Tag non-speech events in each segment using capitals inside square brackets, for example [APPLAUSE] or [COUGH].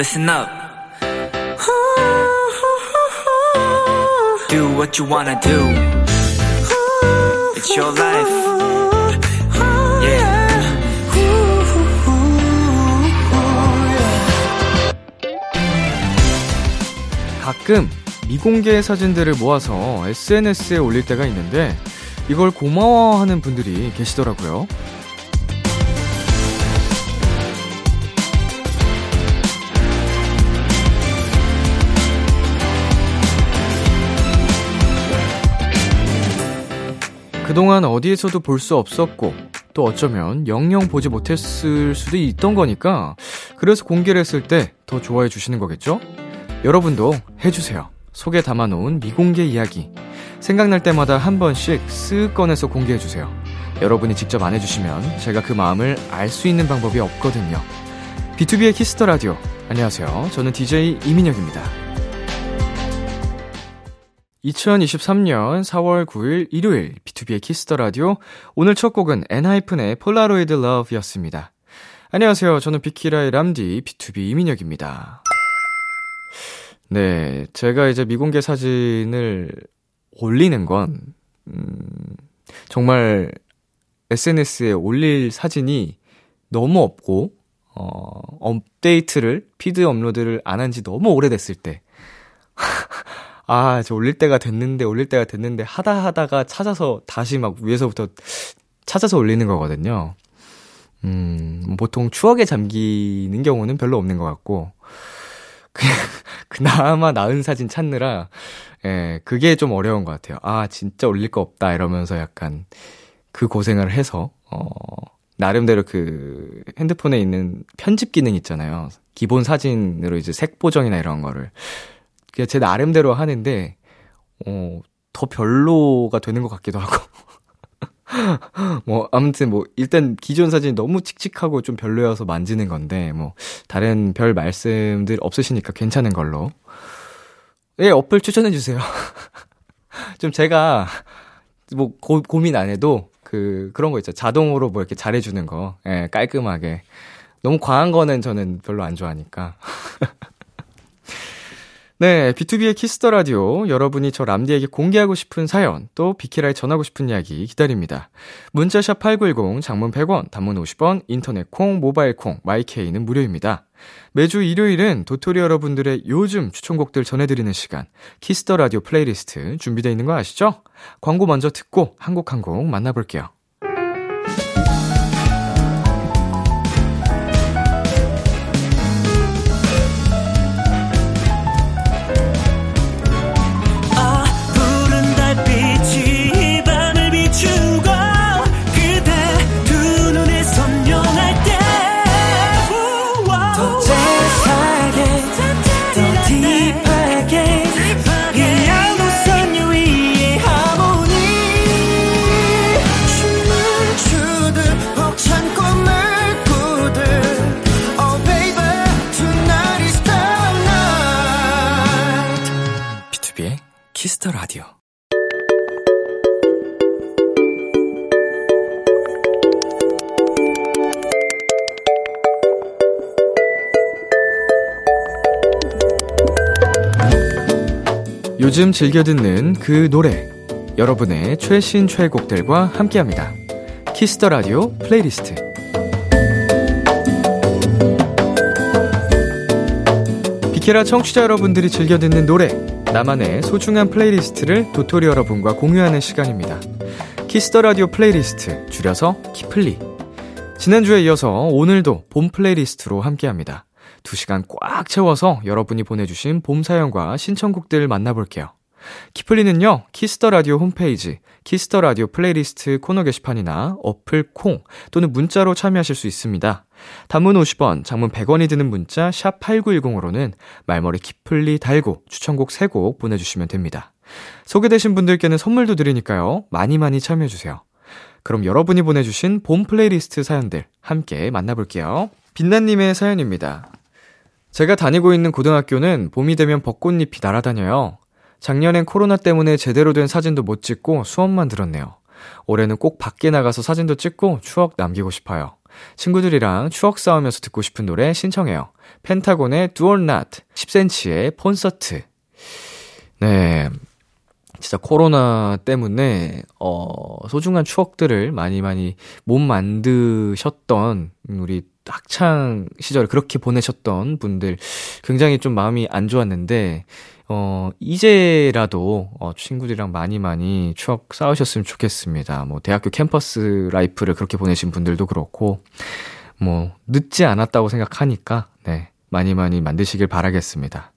listen up. Do what you wanna do. It's your life. Yeah. 가끔 미공개 사진들을 모아서 SNS에 올릴 때가 있는데 이걸 고마워하는 분들이 계시더라고요. 그동안 어디에서도 볼 수 없었고 또 어쩌면 영영 보지 못했을 수도 있던 거니까 그래서 공개를 했을 때 더 좋아해 주시는 거겠죠? 여러분도 해주세요. 속에 담아놓은 미공개 이야기. 생각날 때마다 한 번씩 쓱 꺼내서 공개해주세요. 여러분이 직접 안 해주시면 제가 그 마음을 알 수 있는 방법이 없거든요. 비투비의 키스 더 라디오. 안녕하세요. 저는 DJ 이민혁입니다. 2023년 4월 9일 일요일 비투비의 키스 더 라디오. 오늘 첫 곡은 엔하이픈의 Polaroid Love였습니다. 안녕하세요. 저는 비키라의 람디 B2B 이민혁입니다. 네, 제가 이제 미공개 사진을 올리는 건, 음, 정말 SNS에 올릴 사진이 너무 없고, 어, 업데이트를, feed 업로드를 안 한 지 너무 오래됐을 때, [LAUGHS] 아, 저 올릴 때가 됐는데, 올릴 때가 됐는데, 하다 하다가 찾아서 다시 막 위에서부터 찾아서 올리는 거거든요. 음, 보통 추억에 잠기는 경우는 별로 없는 것 같고, 그냥, [LAUGHS] 그나마 나은 사진 찾느라, 예, 그게 좀 어려운 것 같아요. 아, 진짜 올릴 거 없다, 이러면서 약간 그 고생을 해서, 어, 나름대로 그 핸드폰에 있는 편집 기능 있잖아요. 기본 사진으로 이제 색 보정이나 이런 거를. 그냥 제 나름대로 하는데, 어, 더 별로가 되는 것 같기도 하고. [LAUGHS] 뭐, 아무튼 뭐, 일단 기존 사진이 너무 칙칙하고 좀 별로여서 만지는 건데, 뭐, 다른 별 말씀들 없으시니까 괜찮은 걸로. 예, 어플 추천해주세요. [LAUGHS] 좀 제가, 뭐, 고, 고민 안 해도, 그, 그런 거 있죠. 자동으로 뭐 이렇게 잘해주는 거. 예, 깔끔하게. 너무 과한 거는 저는 별로 안 좋아하니까. [LAUGHS] 네, 비투비의 Kiss the Radio. 여러분이 저 람디에게 공개하고 싶은 사연, 또 비키라에 전하고 싶은 이야기 기다립니다. 문자 샵 8910, 장문 100원, 단문 50원, 인터넷 콩, 모바일 콩, My K는 무료입니다. 매주 일요일은 도토리 여러분들의 요즘 추천곡들 전해드리는 시간, Kiss the Radio playlist 준비되어 있는 거 아시죠? 광고 먼저 듣고 한 곡 한 곡 만나볼게요. 요즘 즐겨 듣는 그 노래. 여러분의 최신 최애곡들과 함께합니다. Kiss the Radio playlist. 비키라 청취자 여러분들이 즐겨 듣는 노래. 나만의 소중한 playlist를 도토리 여러분과 공유하는 시간입니다. Kiss the Radio playlist, 줄여서 키플리. 지난주에 이어서 오늘도 봄 playlist로 함께합니다. 2시간 꽉 채워서 여러분이 보내주신 봄 사연과 신청곡들 만나볼게요. 키플리는요, Kiss the Radio 홈페이지, Kiss the Radio playlist 코너 게시판이나 어플 콩 또는 문자로 참여하실 수 있습니다. 단문 50원, 장문 100원이 드는 문자 샵 8910으로는 말머리 키플리 달고 추천곡 3곡 보내주시면 됩니다. 소개되신 분들께는 선물도 드리니까요. 많이 많이 참여해주세요. 그럼 여러분이 보내주신 봄 플레이리스트 사연들 함께 만나볼게요. 빛나님의 사연입니다. 제가 다니고 있는 고등학교는 봄이 되면 벚꽃잎이 날아다녀요. 작년엔 코로나 때문에 제대로 된 사진도 못 찍고 수업만 들었네요. 올해는 꼭 밖에 나가서 사진도 찍고 추억 남기고 싶어요. 친구들이랑 추억 싸우면서 듣고 싶은 노래 신청해요. 펜타곤의 Do or Not, 10cm의 콘서트. 네. 진짜 코로나 때문에, 어, 소중한 추억들을 많이 많이 못 만드셨던 우리 학창 시절 그렇게 보내셨던 분들 굉장히 좀 마음이 안 좋았는데, 어, 이제라도, 어, 친구들이랑 많이 많이 추억 쌓으셨으면 좋겠습니다. 뭐, 대학교 캠퍼스 life를 그렇게 보내신 분들도 그렇고, 뭐, 늦지 않았다고 생각하니까, 네, 많이 많이 만드시길 바라겠습니다.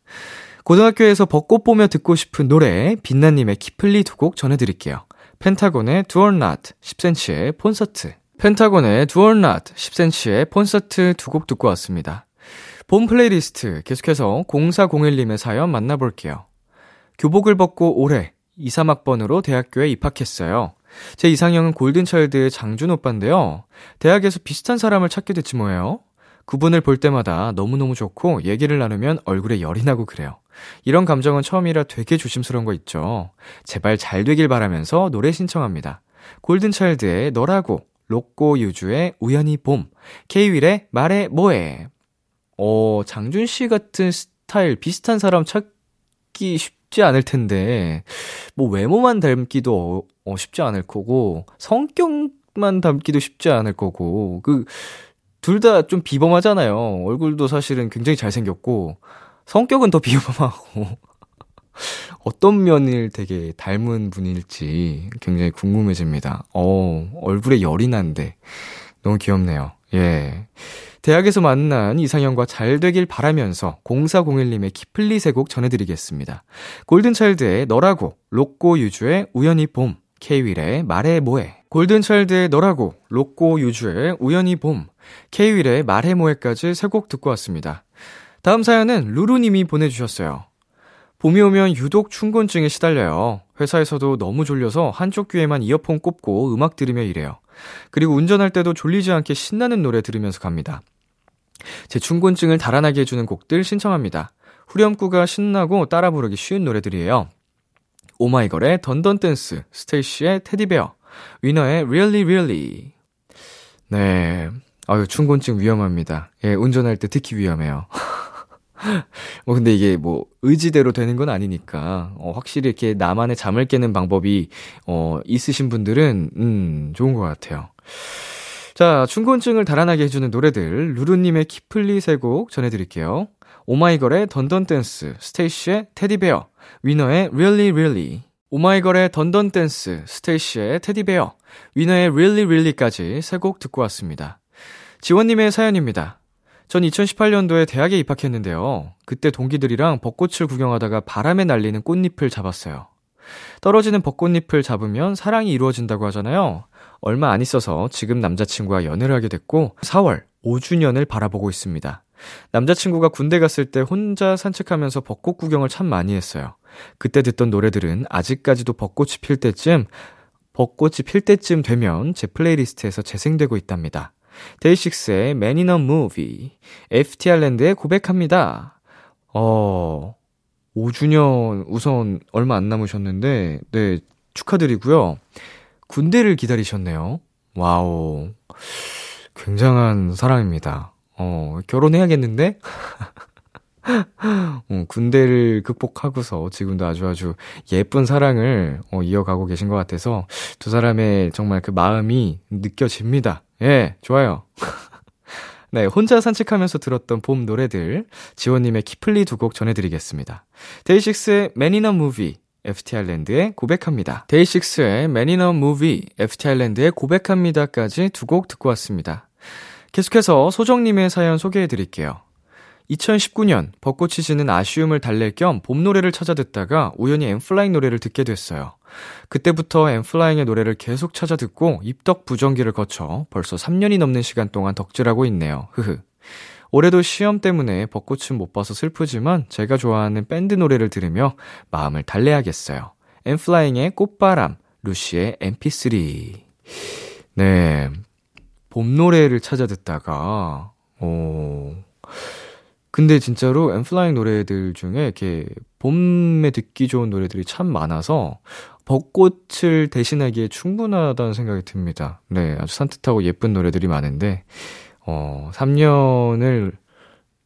고등학교에서 벚꽃 보며 듣고 싶은 노래, 빛나님의 키플리 두 곡 전해드릴게요. 펜타곤의 Do or Not, 10cm의 폰서트. 펜타곤의 Not, 10cm의 폰서트 두 곡 듣고 왔습니다. 봄 플레이리스트 계속해서 0401님의 사연 만나볼게요. 교복을 벗고 올해 23학번으로 대학교에 입학했어요. 제 이상형은 골든차일드의 장준 오빠인데요. 대학에서 비슷한 사람을 찾게 됐지 뭐예요. 그분을 볼 때마다 너무너무 좋고 얘기를 나누면 얼굴에 열이 나고 그래요. 이런 감정은 처음이라 되게 조심스러운 거 있죠. 제발 잘 되길 바라면서 노래 신청합니다. 골든차일드의 너라고, 로꼬 유주의 우연히 봄, 케이윌의 말해 뭐해. 어, 장준 씨 같은 스타일, 비슷한 사람 찾기 쉽지 않을 텐데, 뭐 외모만 닮기도 어, 어, 쉽지 않을 거고, 성격만 닮기도 쉽지 않을 거고, 그, 둘 다 좀 비범하잖아요. 얼굴도 사실은 굉장히 잘생겼고, 성격은 더 비범하고, 어떤 면을 되게 닮은 분일지 굉장히 궁금해집니다. 어, 얼굴에 열이 난데, 너무 귀엽네요. 예. 대학에서 만난 이상형과 잘 되길 바라면서 0401님의 키플리 세곡 전해드리겠습니다. 골든차일드의 너라고, 로꼬 유주의 우연히 봄, 케이윌의 말해 뭐해. 골든차일드의 너라고, 로꼬 유주의 우연히 봄, 케이윌의 말해 뭐해까지 세 곡 듣고 왔습니다. 다음 사연은 루루님이 보내주셨어요. 봄이 오면 유독 춘곤증에 시달려요. 회사에서도 너무 졸려서 한쪽 귀에만 이어폰 꼽고 음악 들으며 일해요. 그리고 운전할 때도 졸리지 않게 신나는 노래 들으면서 갑니다. 제 춘곤증을 달아나게 해주는 곡들 신청합니다. 후렴구가 신나고 따라 부르기 쉬운 노래들이에요. 오마이걸의 Dun Dun Dance, 스테이씨의 Teddy Bear, 위너의 Really Really. 네. 아유, 춘곤증 위험합니다. 예, 운전할 때 특히 위험해요. [LAUGHS] 뭐 근데 이게 뭐 의지대로 되는 건 아니니까 어 확실히 이렇게 나만의 잠을 깨는 방법이 어 있으신 분들은 음 좋은 것 같아요. 자, 춘곤증을 달아나게 해주는 노래들, 루루님의 키플리 세 곡 전해드릴게요. 오마이걸의 Dun Dun Dance, 스테이씨의 Teddy Bear, 위너의 Really Really. 오마이걸의 던던 댄스, 스테이시의 테디베어, 위너의 Really Really까지 세 곡 듣고 왔습니다. 지원님의 사연입니다. 전 2018년도에 대학에 입학했는데요. 그때 동기들이랑 벚꽃을 구경하다가 바람에 날리는 꽃잎을 잡았어요. 떨어지는 벚꽃잎을 잡으면 사랑이 이루어진다고 하잖아요. 얼마 안 있어서 지금 남자친구와 연애를 하게 됐고 4월 5주년을 바라보고 있습니다. 남자친구가 군대 갔을 때 혼자 산책하면서 벚꽃 구경을 참 많이 했어요. 그때 듣던 노래들은 아직까지도 벚꽃이 필 때쯤 벚꽃이 필 때쯤 되면 제 playlist에서 재생되고 있답니다. 데이식스의 Man in a Movie, FT아일랜드의 고백합니다. 어, 5주년 우선 얼마 안 남으셨는데, 네, 축하드리고요. 군대를 기다리셨네요. Wow. 굉장한 사랑입니다. 어, 결혼해야겠는데? [LAUGHS] 어, 군대를 극복하고서 지금도 아주 아주 예쁜 사랑을 어, 이어가고 계신 것 같아서 두 사람의 정말 그 마음이 느껴집니다. 예, 좋아요. [LAUGHS] 네, 혼자 산책하면서 들었던 봄 노래들, 지원님의 키플리 두 곡 전해드리겠습니다. 데이식스의 Man in a Movie, FTI랜드의 고백합니다. 데이식스의 Man in a Movie, FTI랜드의 고백합니다까지 두 곡 듣고 왔습니다. 계속해서 소정님의 사연 소개해드릴게요. 2019년 벚꽃이 지는 아쉬움을 달랠 겸 봄 노래를 찾아 듣다가 우연히 엠플라잉 노래를 듣게 됐어요. 그때부터 엠플라잉의 노래를 계속 찾아 듣고 입덕 부정기를 거쳐 벌써 3년이 넘는 시간 동안 덕질하고 있네요. 흐흐. 올해도 시험 때문에 벚꽃은 못 봐서 슬프지만 제가 좋아하는 밴드 노래를 들으며 마음을 달래야겠어요. 엠플라잉의 꽃바람, 루시의 mp3. 네. 봄 노래를 찾아 듣다가, 오. 근데 진짜로 엠플라잉 노래들 중에 이렇게 봄에 듣기 좋은 노래들이 참 많아서 벚꽃을 대신하기에 충분하다는 생각이 듭니다. 네, 아주 산뜻하고 예쁜 노래들이 많은데, 어, 3년을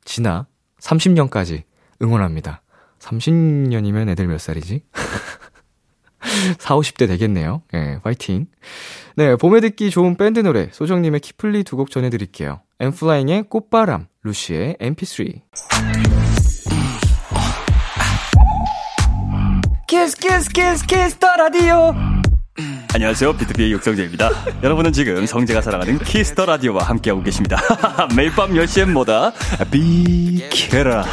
지나 30년까지 응원합니다. 30년이면 애들 몇 살이지? [LAUGHS] [LAUGHS] 4, 50대 되겠네요. 예, 네, 파이팅. 네, 봄에 듣기 좋은 밴드 노래, 소정님의 키플리 두 곡 전해드릴게요. 엔플라잉의 꽃바람, 루시의 mp3. Kiss Kiss Kiss Kiss the Radio 안녕하세요 비투비의 육성재입니다 여러분은 지금 성재가 사랑하는 Kiss the Radio와 함께하고 계십니다 [LAUGHS] 매일 밤 10시엔 뭐다 비키라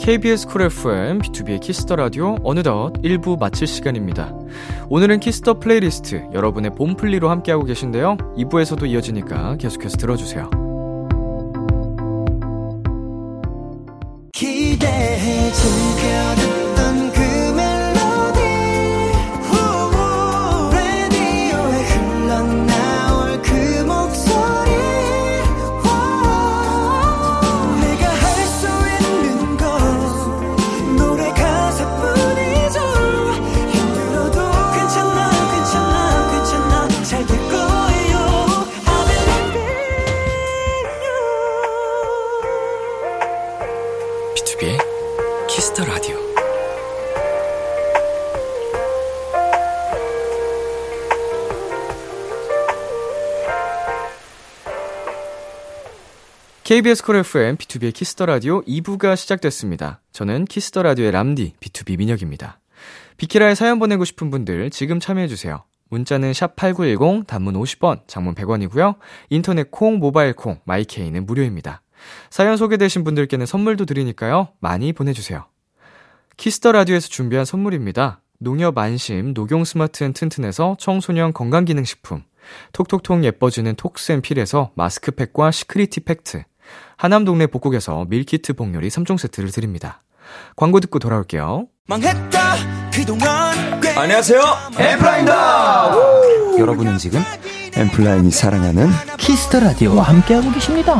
KBS Cool FM, 비투비의 Kiss the Radio 어느덧 1부 마칠 시간입니다. 오늘은 Kiss the playlist 여러분의 봄플리로 함께하고 계신데요. 2부에서도 이어지니까 계속해서 들어주세요. 기대 KBS Cool FM, 비투비의 Kiss the Radio 2부가 시작됐습니다. 저는 키스터 라디오의 람디, B2B 민혁입니다. 비키라에 사연 보내고 싶은 분들 지금 참여해 주세요. 문자는 샵 8910, 단문 50원, 장문 100원이고요. 인터넷 콩, 모바일 콩, My K는 무료입니다. 사연 소개되신 분들께는 선물도 드리니까요. 많이 보내주세요. Kiss the Radio에서 준비한 선물입니다. 농협 안심, 녹용 스마트 앤 튼튼에서 청소년 건강기능식품, 톡톡톡 예뻐지는 톡스앤필에서 마스크팩과 시크리티 팩트, 하남 동네 복국에서 밀키트 복요리 3종 세트를 드립니다. 광고 듣고 돌아올게요. 망했다, 안녕하세요. 엔플라잉입니다. 여러분은 지금 엔플라잉이 사랑하는 키스 더 라디오와 함께하고 계십니다.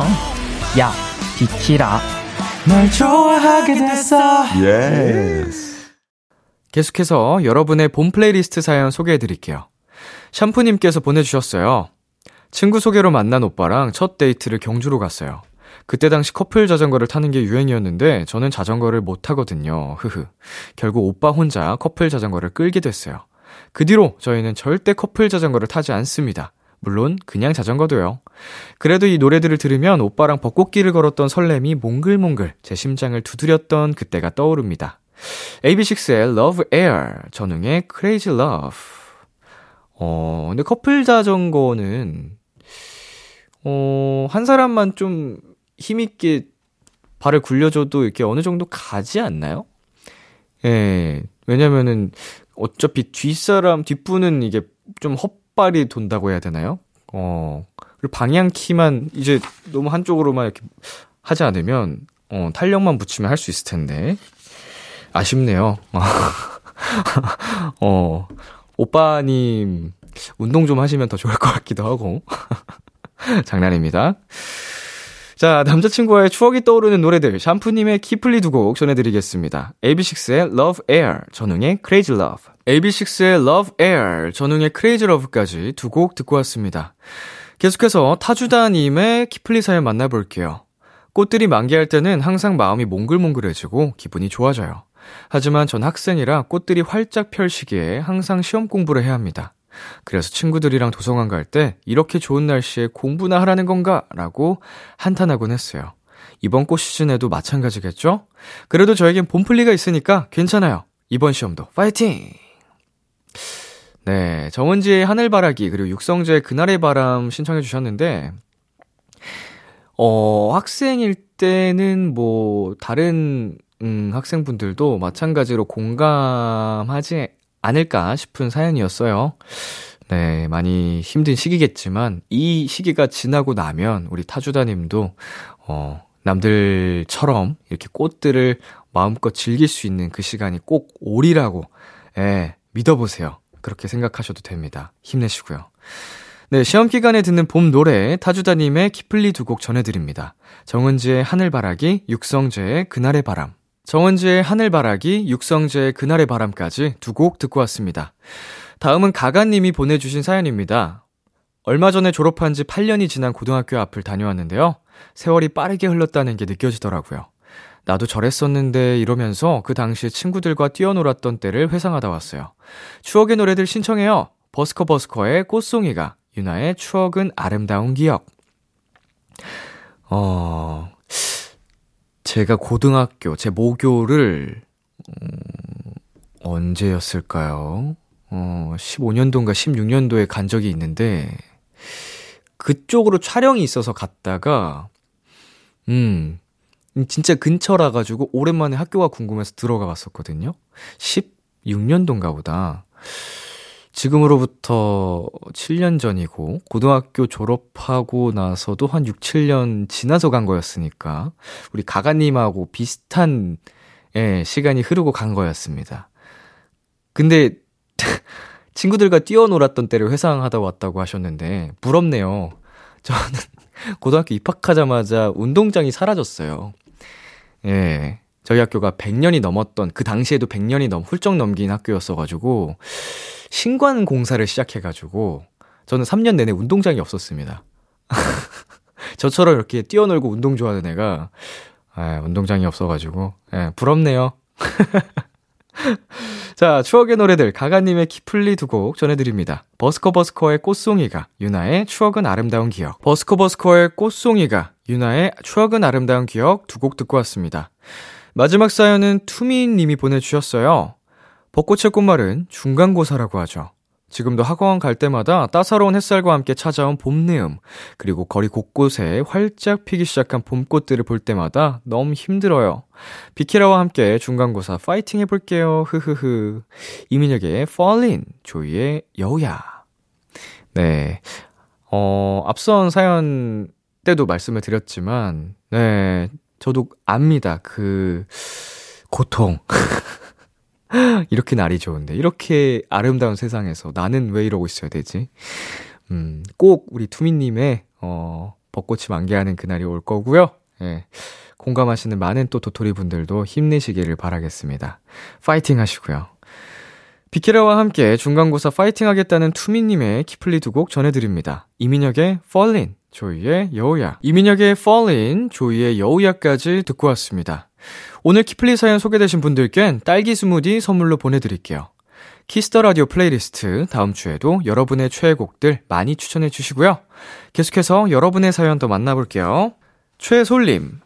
야, 비키라. 널 좋아하게 됐어. Yes. 계속해서 여러분의 본 플레이리스트 사연 소개해 드릴게요. 샴푸님께서 보내주셨어요. 친구 소개로 만난 오빠랑 첫 데이트를 경주로 갔어요. 그때 당시 커플 자전거를 타는 게 유행이었는데 저는 자전거를 못 타거든요. 흐흐. 결국 오빠 혼자 커플 자전거를 끌게 됐어요. 그 뒤로 저희는 절대 커플 자전거를 타지 않습니다. 물론 그냥 자전거도요. 그래도 이 노래들을 들으면 오빠랑 벚꽃길을 걸었던 설렘이 몽글몽글 제 심장을 두드렸던 그때가 떠오릅니다. AB6IX의 Love Air, 전웅의 Crazy Love. 어, 근데 커플 자전거는, 어, 한 사람만 좀 힘있게 발을 굴려줘도 이렇게 어느 정도 가지 않나요? 예, 왜냐면은 어차피 뒷사람, 뒷분은 이게 좀 헛 발이 돈다고 해야 되나요? 어, 그리고 방향키만 이제 너무 한쪽으로만 이렇게 하지 않으면, 어, 탄력만 붙이면 할 수 있을 텐데. 아쉽네요. [LAUGHS] 어, 오빠님, 운동 좀 하시면 더 좋을 것 같기도 하고. [LAUGHS] 장난입니다. 자, 남자친구와의 추억이 떠오르는 노래들, 샴푸님의 키플리 두 곡 전해드리겠습니다. AB6IX의 Love Air, 전웅의 Crazy Love. AB6IX의 Love Air, 전웅의 Crazy Love까지 두 곡 듣고 왔습니다. 계속해서 타주다님의 키플리 사연 만나볼게요. 꽃들이 만개할 때는 항상 마음이 몽글몽글해지고 기분이 좋아져요. 하지만 전 학생이라 꽃들이 활짝 펼 시기에 항상 시험 공부를 해야 합니다. 그래서 친구들이랑 도서관 갈 때 이렇게 좋은 날씨에 공부나 하라는 건가? 라고 한탄하곤 했어요. 이번 꽃 시즌에도 마찬가지겠죠? 그래도 저에겐 봄플리가 있으니까 괜찮아요. 이번 시험도 파이팅! 네, 정은지의 하늘바라기 그리고 육성재의 그날의 바람 신청해 주셨는데 어, 학생일 때는 뭐 다른 음, 학생분들도 마찬가지로 공감하지 않을까 싶은 사연이었어요. 네, 많이 힘든 시기겠지만, 이 시기가 지나고 나면, 우리 타주다님도, 어, 남들처럼 이렇게 꽃들을 마음껏 즐길 수 있는 그 시간이 꼭 오리라고, 예, 믿어보세요. 그렇게 생각하셔도 됩니다. 힘내시고요. 네, 시험 기간에 듣는 봄 노래 타주다님의 키플리 두 곡 전해드립니다. 정은지의 하늘바라기, 육성재의 그날의 바람. 정은지의 하늘바라기, 육성재의 그날의 바람까지 두 곡 듣고 왔습니다. 다음은 가가님이 보내주신 사연입니다. 얼마 전에 졸업한 지 8년이 지난 고등학교 앞을 다녀왔는데요. 세월이 빠르게 흘렀다는 게 느껴지더라고요. 나도 저랬었는데 이러면서 그 당시에 친구들과 뛰어놀았던 때를 회상하다 왔어요. 추억의 노래들 신청해요. 버스커 버스커의 꽃송이가, 유나의 추억은 아름다운 기억. 어, 제가 고등학교, 제 모교를, 음, 언제였을까요? 어, 15년도인가 16년도에 간 적이 있는데, 그쪽으로 촬영이 있어서 갔다가, 음, 진짜 근처라 가지고 오랜만에 학교가 궁금해서 들어가 봤었거든요. 16년도인가 보다. 지금으로부터 7년 전이고, 고등학교 졸업하고 나서도 한 6, 7년 지나서 간 거였으니까, 우리 가가님하고 비슷한, 예, 시간이 흐르고 간 거였습니다. 근데, [LAUGHS] 친구들과 뛰어놀았던 때를 회상하다 왔다고 하셨는데, 부럽네요. 저는 [LAUGHS] 고등학교 입학하자마자 운동장이 사라졌어요. 예. 저희 학교가 100년이 넘었던, 그 당시에도 100년이 넘, 훌쩍 넘긴 학교였어가지고, 신관 공사를 시작해가지고, 저는 3년 내내 운동장이 없었습니다. [LAUGHS] 저처럼 이렇게 뛰어놀고 운동 좋아하는 애가, 아, 운동장이 없어가지고, 예, 부럽네요. [LAUGHS] 자, 추억의 노래들, 가가님의 키플리 두 곡 전해드립니다. 버스커 버스커의 꽃송이가, 유나의 추억은 아름다운 기억. 버스커 버스커의 꽃송이가, 유나의 추억은 아름다운 기억 두 곡 듣고 왔습니다. 마지막 사연은 투미님이 보내주셨어요. 벚꽃의 꽃말은 중간고사라고 하죠. 지금도 학원 갈 때마다 따사로운 햇살과 함께 찾아온 봄 내음, 그리고 거리 곳곳에 활짝 피기 시작한 봄꽃들을 볼 때마다 너무 힘들어요. 비키라와 함께 중간고사 파이팅 해볼게요. 흐흐흐. 이민혁의 Fallin, 조이의 여우야. 네. 어, 앞선 사연 때도 말씀을 드렸지만, 네. 저도 압니다. 그, 고통. [LAUGHS] [GASPS] 이렇게 날이 좋은데, 이렇게 아름다운 세상에서 나는 왜 이러고 있어야 되지? 음, 꼭 우리 투미님의, 어, 벚꽃이 만개하는 그날이 올 거고요. 예. 공감하시는 많은 또 도토리 분들도 힘내시기를 바라겠습니다. 파이팅 하시고요. 비키라와 함께 중간고사 파이팅 하겠다는 투미님의 키플리 두 곡 전해드립니다. 이민혁의 Fallin, 조이의 여우야. 이민혁의 Fallin, 조이의 여우야까지 듣고 왔습니다. 오늘 키플리 사연 소개되신 분들께는 딸기 스무디 선물로 보내드릴게요. 키스 더 라디오 플레이리스트 다음 주에도 여러분의 최애곡들 많이 추천해 주시고요. 계속해서 여러분의 사연 더 만나볼게요. 최솔님,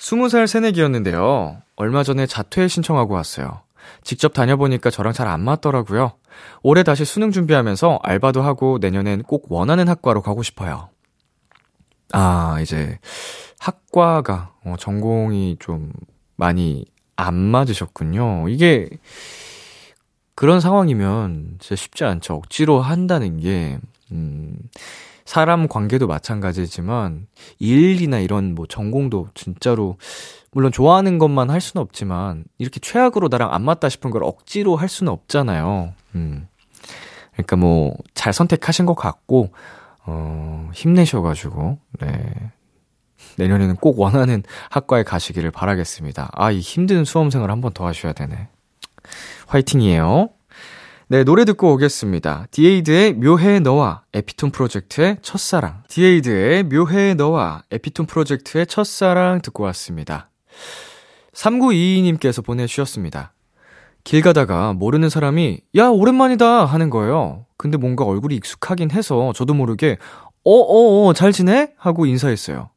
20살 새내기였는데요. 얼마 전에 자퇴 신청하고 왔어요. 직접 다녀보니까 저랑 잘 안 맞더라고요. 올해 다시 수능 준비하면서 알바도 하고 내년엔 꼭 원하는 학과로 가고 싶어요. 아, 이제 학과가, 어, 전공이 좀 많이 안 맞으셨군요. 이게 그런 상황이면 진짜 쉽지 않죠. 억지로 한다는 게, 음, 사람 관계도 마찬가지지만, 일이나 이런 뭐 전공도 진짜로, 물론 좋아하는 것만 할 수는 없지만, 이렇게 최악으로 나랑 안 맞다 싶은 걸 억지로 할 수는 없잖아요. 음. 그러니까 뭐, 잘 선택하신 것 같고, 어, 힘내셔가지고, 네. 내년에는 꼭 원하는 학과에 가시기를 바라겠습니다. 아, 이 힘든 수험생을 한 번 더 하셔야 되네. 화이팅이에요. 네, 노래 듣고 오겠습니다. 디에이드의 묘해 너와 에피톤 프로젝트의 첫사랑. 디에이드의 묘해 너와 에피톤 프로젝트의 첫사랑 듣고 왔습니다. 3922님께서 보내주셨습니다. 길 가다가 모르는 사람이, 야, 오랜만이다! 하는 거예요. 근데 뭔가 얼굴이 익숙하긴 해서 저도 모르게, 어어어, 잘 지내? 하고 인사했어요.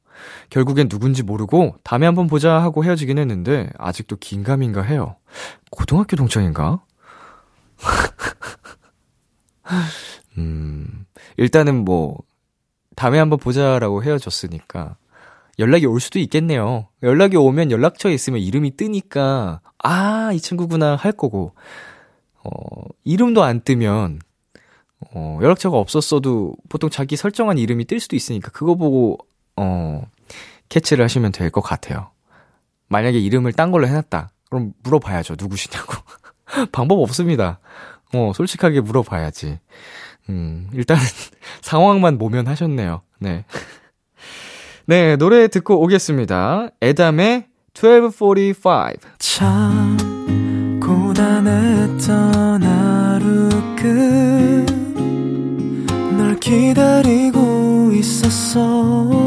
결국엔 누군지 모르고 다음에 한번 보자 하고 헤어지긴 했는데 아직도 긴가민가 해요. 고등학교 동창인가? [LAUGHS] 음, 일단은 뭐, 다음에 한번 보자라고 헤어졌으니까 연락이 올 수도 있겠네요. 연락이 오면 연락처에 있으면 이름이 뜨니까, 아, 이 친구구나 할 거고, 어, 이름도 안 뜨면, 어, 연락처가 없었어도 보통 자기 설정한 이름이 뜰 수도 있으니까 그거 보고 어, 캐치를 하시면 될 것 같아요. 만약에 이름을 딴 걸로 해놨다. 그럼 물어봐야죠. 누구시냐고. [LAUGHS] 방법 없습니다. 어, 솔직하게 물어봐야지. 음, 일단 [LAUGHS] 상황만 모면하셨네요. 네. 네, 노래 듣고 오겠습니다. 에담의 1245. 참, 고단했던 하루 끝 널 기다리고 있었어.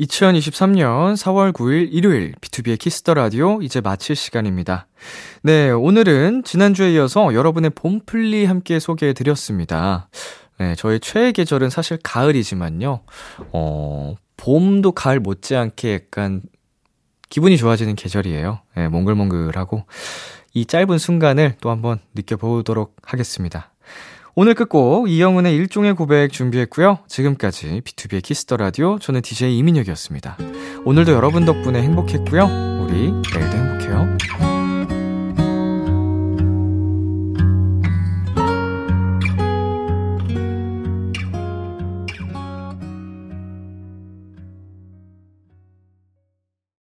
2023년 4월 9일 일요일 BTOB의 키스 더 라디오 이제 마칠 시간입니다. 네, 오늘은 지난주에 이어서 여러분의 봄플리 함께 소개해 드렸습니다. 네, 저의 최애 계절은 사실 가을이지만요. 어, 봄도 가을 못지않게 약간 기분이 좋아지는 계절이에요. 네, 몽글몽글하고 이 짧은 순간을 또 한번 느껴보도록 하겠습니다. 오늘 끝곡 이영훈의 일종의 고백 준비했고요. 지금까지 BTOB의 키스 더 라디오 저는 DJ 이민혁이었습니다. 오늘도 여러분 덕분에 행복했고요. 우리 내일도 행복해요.